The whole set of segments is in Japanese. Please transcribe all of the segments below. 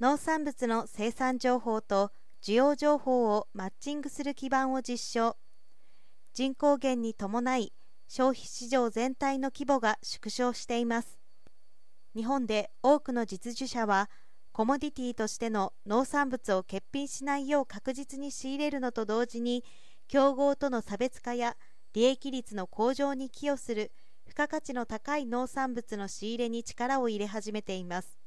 農産物の生産情報と需要情報をマッチングする基盤を実証。人口減に伴い消費市場全体の規模が縮小しています。日本で多くの実需者はコモディティとしての農産物を欠品しないよう確実に仕入れるのと同時に競合との差別化や利益率の向上に寄与する付加価値の高い農産物の仕入れに力を入れ始めています。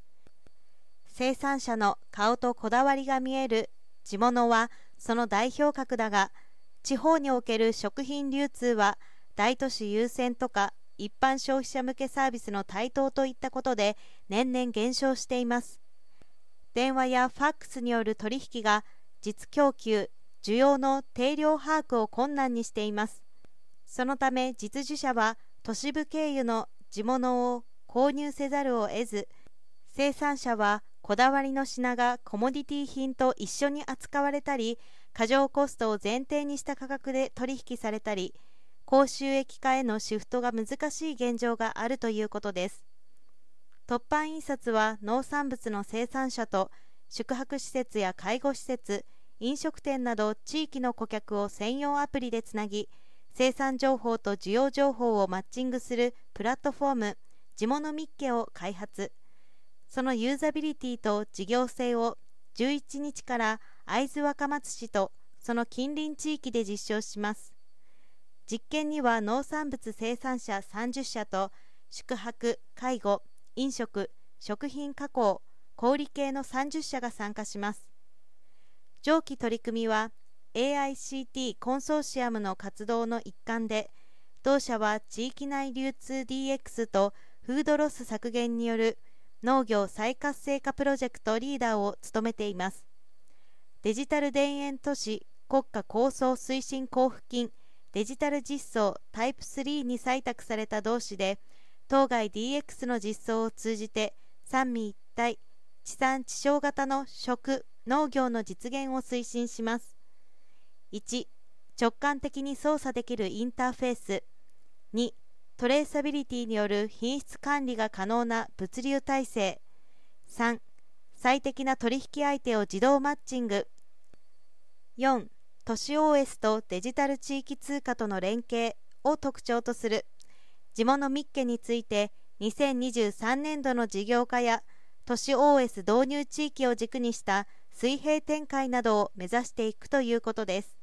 生産者の顔とこだわりが見える地物はその代表格だが地方における食品流通は大都市優先とか一般消費者向けサービスの台頭といったことで年々減少しています。電話やファックスによる取引が実供給需要の定量把握を困難にしています。そのため実需者は都市部経由の地物を購入せざるを得ず生産者はこだわりの品がコモディティ品と一緒に扱われたり過剰コストを前提にした価格で取引されたり高収益化へのシフトが難しい現状があるということです。突版印刷は農産物の生産者と宿泊施設や介護施設飲食店など地域の顧客を専用アプリでつなぎ生産情報と需要情報をマッチングするプラットフォーム地物ミッケを開発。そのユーザビリティと事業性を11日から会津若松市とその近隣地域で実証します。実験には農産物生産者30社と宿泊介護飲食食品加工小売系の30社が参加します。上記取り組みは AICT コンソーシアムの活動の一環で同社は地域内流通 DX とフードロス削減による農業再活性化プロジェクトリーダーを務めています。デジタル田園都市国家構想推進交付金デジタル実装タイプ3に採択された同士で当該 DX の実装を通じて三位一体地産地消型の食農業の実現を推進します。1直感的に操作できるインターフェース。2トレーサビリティによる品質管理が可能な物流体制。3最適な取引相手を自動マッチング。4都市 OS とデジタル地域通貨との連携を特徴とする。地物ミッケについて2023年度の事業化や都市 OS 導入地域を軸にした水平展開などを目指していくということです。